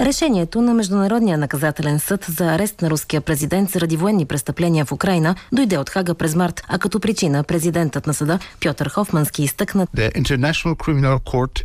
Решението на Международния наказателен съд за арест на руския президент заради военни престъпления в Украина дойде от Хага през март, а като причина президентът на съда Пьотър Хофмански изтъкна.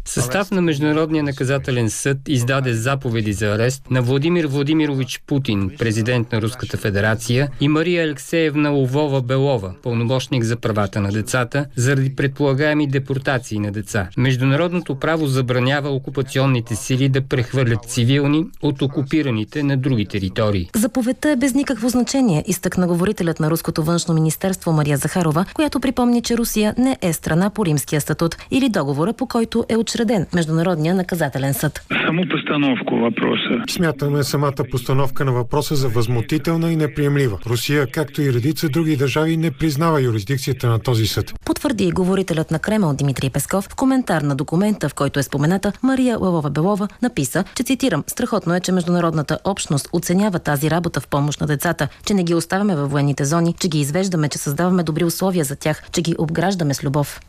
Състав на Международния наказателен съд издаде заповеди за арест на Владимир Владимирович Путин, президент на Руската федерация, и Мария Алексеевна Ловова Белова, пълномощник за правата на децата, заради предполагаеми депортации на деца. Международното право забранява окупационните сили да прехвърлят цивилни от окупираните на други територии. Заповедта е без никакво значение, изтъкна говорителят на Руското външно министерство Мария Захарова, която припомни, че Русия не е страна по римския статут или договора, по който е учреден Международния наказателен съд. Саму постановку въпроса. Смятаме самата постановка на въпроса за възмутителна и неприемлива. Русия, както и редица други държави, не признава юрисдикцията на този съд. Потвърди и говорителят на Кремъл Димитрий Песков в коментар на документа, в който е спомената Мария Лавова Белова, написа, че цитирам, страхотно е, че международната общност оценява тази работа в помощ на децата, че не ги оставяме във военните зони, че ги извеждаме, че създаваме добри условия за тях, че ги обграждаме с любов.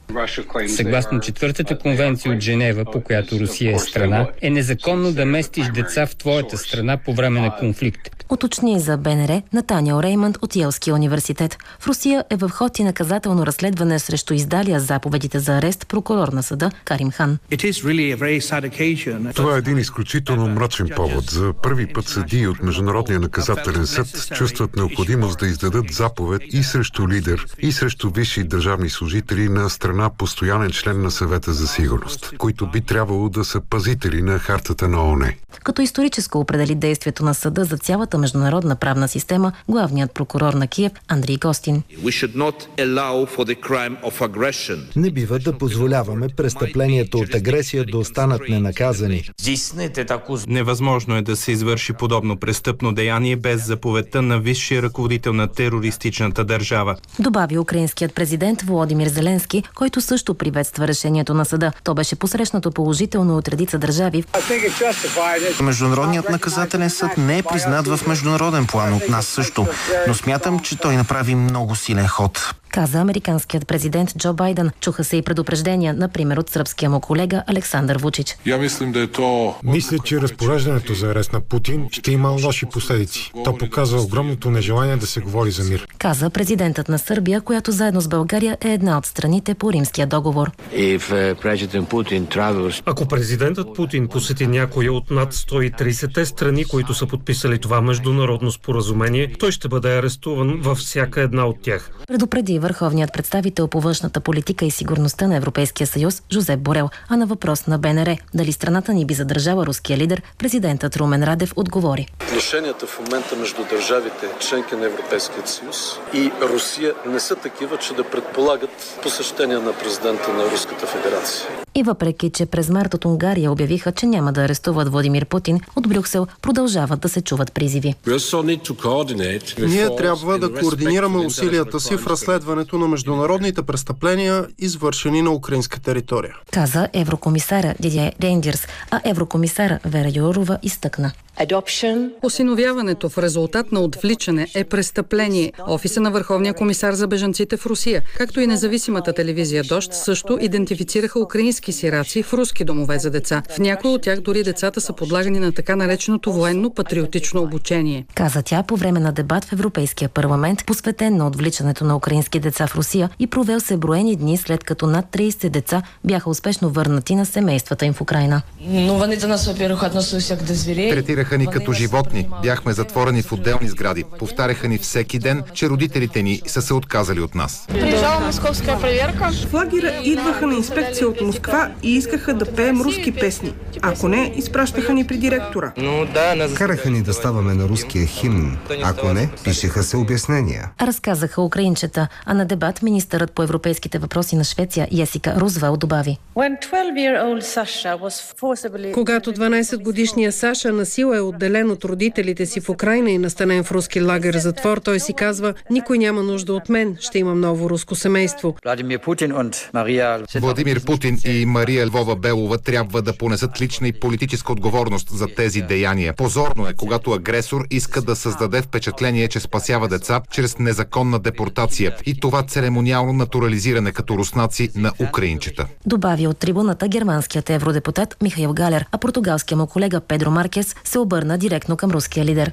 Съгласно четвъртата конвенция от Женева, по която Русия е страна, е незаконно да местиш деца в твоята страна по време на конфликт. Уточни за БНР Натаниел Реймънд от Елския университет. В Русия е в ход и наказателно разследване срещу издалия заповедите за арест прокурор на съда Карим Хан. Това е един изключително мрачен повод. За първи път съдии от Международния наказателен съд чувстват необходимост да издадат заповед и срещу лидер, и срещу висши държавни служители на страна постоянен член на съвета за сигурност, които би трябвало да са пазители на хартата на ОНЕ. Като историческо определи действието на съда за цялата международна правна система, главният прокурор на Киев Андрей Костин. Не бива да позволяваме престъпленията от агресия да останат ненаказани. Невъзможно е да се извърши подобно престъпно деяние без заповедта на висшия ръководител на терористичната държава. Добави украинският президент Володимир Зеленски, който също приветства решението на съда. То беше посрещнато положително от редица държави. Международният наказателен съд не е признат в международен план от нас също, но смятам, че той направи много силен ход. Каза американският президент Джо Байден. Чуха се и предупреждения, например от сръбския му колега Александър Вучич. Я мислим да е то... Мисля, че разпореждането за арест на Путин ще има лоши последици. То показва огромното нежелание да се говори за мир. Каза президентът на Сърбия, която заедно с България е една от страните по римския договор. Ако президентът Путин посети някоя от над 130-те страни, които са подписали това международно споразумение, той ще бъде арестуван във всяка една от тях. Предупреди върховният представител по външната политика и сигурността на Европейския съюз Жозеп Борел, а на въпрос на БНР дали страната ни би задържала руския лидер, президентът Румен Радев отговори. Отношенията в момента между държавите, членки на Европейския съюз и Русия не са такива, че да предполагат посещение на президента на Руската федерация. И въпреки, че през март от Унгария обявиха, че няма да арестуват Владимир Путин, от Брюксел продължават да се чуват призиви. Ние трябва да координираме усилията си в разследването на международните престъпления, извършени на украинска територия. Каза еврокомисара Дидия Рейндирс, а еврокомисара Вера Юрова изтъкна. Осиновяването в резултат на отвличане е престъпление. Офиса на Върховния комисар за бежанците в Русия, както и независимата телевизия Дощ, също идентифицираха украински сираци в руски домове за деца. В някои от тях дори децата са подлагани на така нареченото военно-патриотично обучение. Каза тя по време на дебат в Европейския парламент, посветен на отвличането на украински деца в Русия и провел се броени дни след като над 30 деца бяха успешно върнати на семействата им в Украина. Третираха ни като животни. Бяхме затворени в отделни сгради. Повтаряха ни всеки ден, че родителите ни са се отказали от нас. Приезжала московска проверка. В лагера идваха на инспекция от Москва и искаха да пеем руски песни. Ако не, изпращаха ни при директора. Караха ни да ставаме на руския химн. Ако не, пишеха се обяснения. Разказаха украинчета, А на дебат министърът по европейските въпроси на Швеция Есика Рузвел добави. Когато 12-годишният Саша насила е отделен от родителите си в Украина и настанен в руски лагер затвор, той си казва, никой няма нужда от мен, ще имам ново руско семейство. Владимир Путин и Мария Львова Белова трябва да понесат лична и политическа отговорност за тези деяния. Позорно е, когато агресор иска да създаде впечатление, че спасява деца чрез незаконна депортация и това церемониално натурализиране като руснаци на украинчета. Добави от трибуната германският евродепутат Михаил Галер, а португалския му колега Педро Маркес се обърна директно към руския лидер.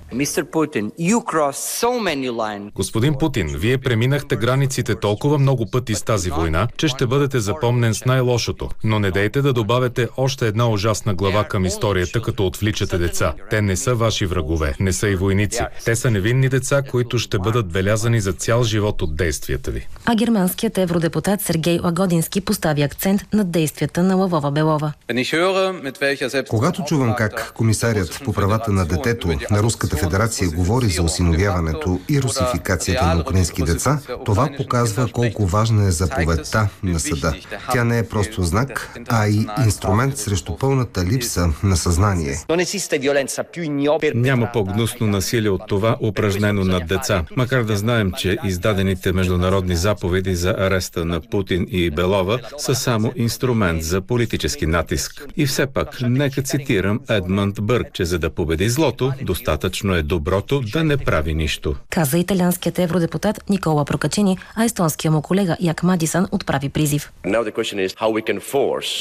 Господин Путин, вие преминахте границите толкова много пъти с тази война, че ще бъдете запомнен с най-лошото. Но не дейте да добавяте още една ужасна глава към историята, като отвличате деца. Те не са ваши врагове, не са и войници. Те са невинни деца, които ще бъдат белязани за цял живот от действията ви. А германският евродепутат Сергей Лагодински постави акцент на действията на Лавова Белова. Когато чувам как комисарят по правата на детето на Руската федерация говори за осиновяването и русификацията на украински деца, това показва колко важна е заповедта на съда. Тя не е просто знак, а и инструмент срещу пълната липса на съзнание. Няма по-гнусно насилие от това, упражнено над деца. Макар да знаем, че издадените международни заповеди за ареста на Путин и Белова са само инструмент за политически натиск. И все пак, нека цитирам Едмънд Бърг, че за да победи злото, достатъчно е доброто да не прави нищо. Каза италианският евродепутат Никола Прокачини, а естонския му колега Як Мадисън отправи призив.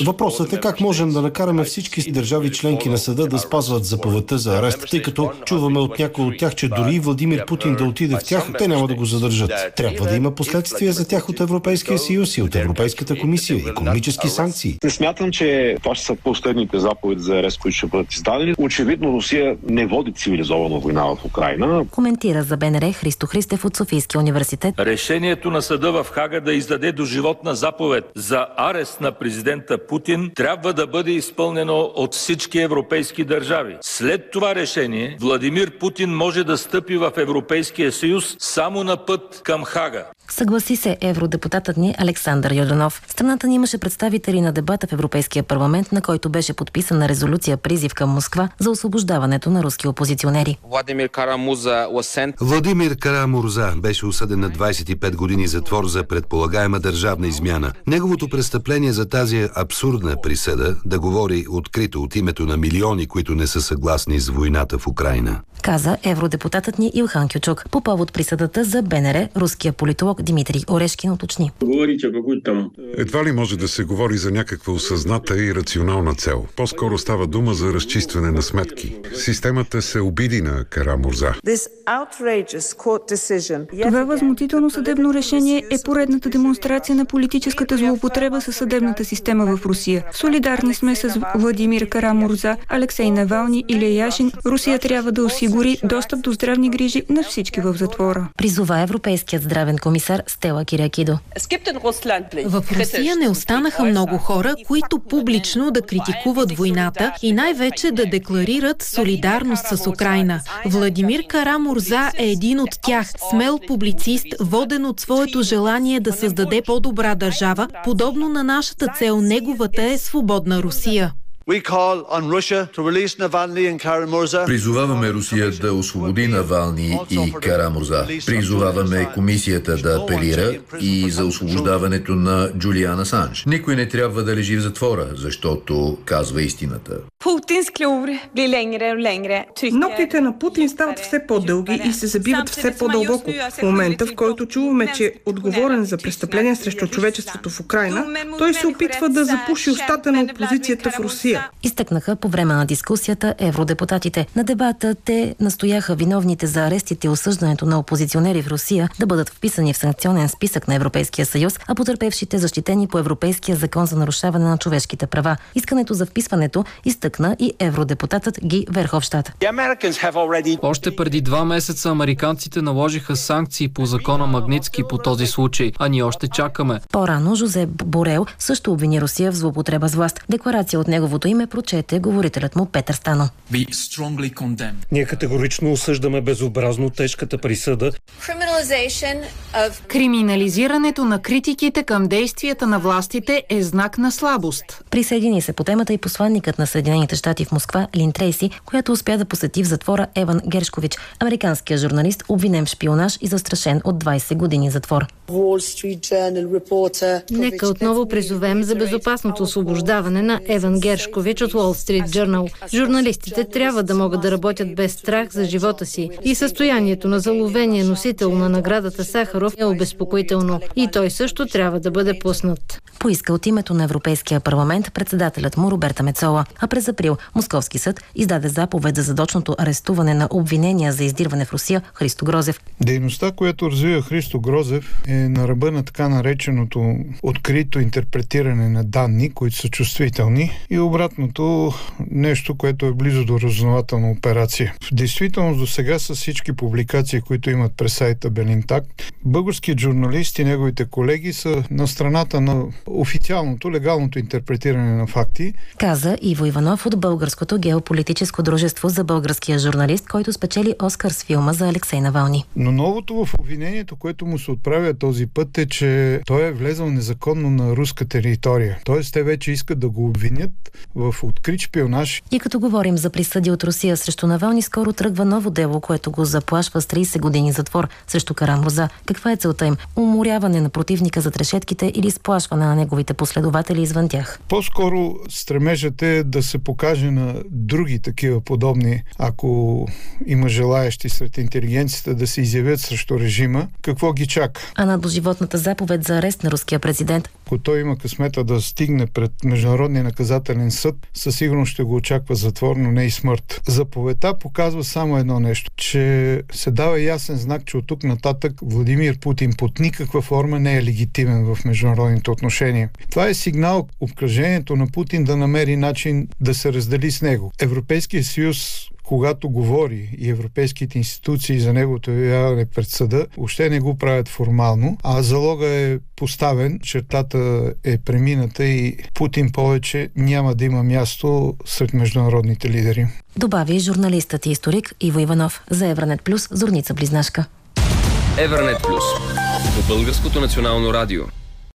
Въпросът е как можем да накараме всички държави членки на съда да спазват заповедта за арест, тъй като чуваме от някои от тях, че дори Владимир Путин да отиде в тях, те няма да го задържат. Трябва да има последствия за тях от Европейския съюз и от Европейската комисия, економически санкции. Не смятам, че това ще са последните заповеди за арест, които ще бъдат издадени. Очевидно Русия не води цивилизована война в Украина. Коментира за БНР Христо Христев от Софийския университет. Решението на съда в Хага да издаде доживотна заповед за арест на президента Путин трябва да бъде изпълнено от всички европейски държави. След това решение Владимир Путин може да стъпи в Европейския съюз само на път към Хага. Съгласи се евродепутатът ни Александър Йорданов. Страната ни имаше представители на дебата в Европейския парламент, на който беше подписана резолюция призив към Москва за освобождаването на руски опозиционери. Владимир Карамурза беше осъден на 25 години затвор за предполагаема държавна измяна. Неговото престъпление за тази абсурдна присъда да говори открито от името на милиони, които не са съгласни с войната в Украина. Каза евродепутатът ни Илхан Кючук по повод присъдата за БНР, руския политолог Димитрий Орешкин уточни. Едва ли може да се говори за някаква осъзната и рационална цел. По-скоро става дума за разчистване на сметки. Системата се обиди на Карамурза. Това възмутително съдебно решение е поредната демонстрация на политическата злоупотреба със съдебната система в Русия. Солидарни сме с Владимир Карамурза, Алексей Навални или Яшин. Русия трябва да осигури достъп до здравни грижи на всички в затвора. Призова Европейският здравен комисар Стела Кирякидо. В Русия не останаха много хора, които публично да критикуват войната и най-вече да декларират солидарност с Украина. Владимир Карамурза е един от тях, смел публицист, воден от своето желание да създаде по-добра държава, подобно на нашата цел, неговата е свободна Русия. Призоваваме Русия да освободи Навални и Карамурза. Призоваваме комисията да апелира и за освобождаването на Джулиана Санж. Никой не трябва да лежи в затвора, защото казва истината. Ногтите на Путин стават все по-дълги и се забиват все по-дълбоко. В момента, в който чуваме, че е отговорен за престъпления срещу човечеството в Украина, той се опитва да запуши устата на опозицията в Русия. Изтъкнаха по време на дискусията евродепутатите. На дебата те настояха виновните за арестите и осъждането на опозиционери в Русия да бъдат вписани в санкционен списък на Европейския съюз, а потърпевшите защитени по Европейския закон за нарушаване на човешките права. Искането за вписването изтъкна изтъкна и евродепутатът Ги Верховщата. Още преди два месеца американците наложиха санкции по закона Магницки по този случай, а ние още чакаме. По-рано Жозеп Борел също обвини Русия в злоупотреба с власт. Декларация от неговото име прочете говорителят му Петър Стано. Ние категорично осъждаме безобразно тежката присъда. Криминализирането на критиките към действията на властите е знак на слабост. Присъедини се по темата и посланникът на Съединените щати в Москва Лин Трейси, която успя да посети в затвора Еван Гершкович, американският журналист, обвинен в шпионаж и застрашен от 20 години затвор. Нека отново призовем за безопасното освобождаване на Еван Гершкович от Wall Street Journal. Журналистите трябва да могат да работят без страх за живота си и състоянието на заловения носител на наградата Сахаров е обезпокоително и той също трябва да бъде пуснат. Поиска от името на Европейския парламент председателят му Роберта Мецола, а през април Московски съд издаде заповед за задочното арестуване на обвинения за издирване в Русия Христо Грозев. Дейността, която развива Христо Грозев е на ръба на така нареченото открито интерпретиране на данни, които са чувствителни и обратното нещо, което е близо до разузнавателна операция. В действителност до сега с всички публикации, които имат през сайта Белинтак, българският журналист и неговите колеги са на страната на официалното, легалното интерпретиране на факти. Каза Иво Иванов от Българското геополитическо дружество за българския журналист, който спечели Оскар с филма за Алексей Навални. Но новото в обвинението, което му се отправя този път е, че той е влезъл незаконно на руска територия. Тоест те вече искат да го обвинят в открит шпионаж. И като говорим за присъди от Русия срещу Навални, скоро тръгва ново дело, което го заплашва с 30 години затвор срещу Карамурза. Каква е целта им? Уморяване на противника за трешетките или сплашване на неговите последователи извън тях? По-скоро стремежът е да се покаже на други такива подобни, ако има желаящи сред интелигенцията да се изявят срещу режима, какво ги чака. А на доживотната заповед за арест на руския президент? Ако той има късмета да стигне пред Международния наказателен съд, със сигурност ще го очаква затвор, но не и смърт. Заповедта показва само едно нещо, че се дава ясен знак, че от тук нататък Владимир Путин под никаква форма не е легитимен в международните отношения. Това е сигнал обкръжението на Путин да намери начин да се раздели с него. Европейския съюз когато говори и европейските институции за неговото явяване пред съда, въобще не го правят формално, а залога е поставен, чертата е премината и Путин повече няма да има място сред международните лидери. Добави журналистът и историк Иво Иванов за Евранет Плюс, Зорница Близнашка. Евранет Плюс по Българското национално радио.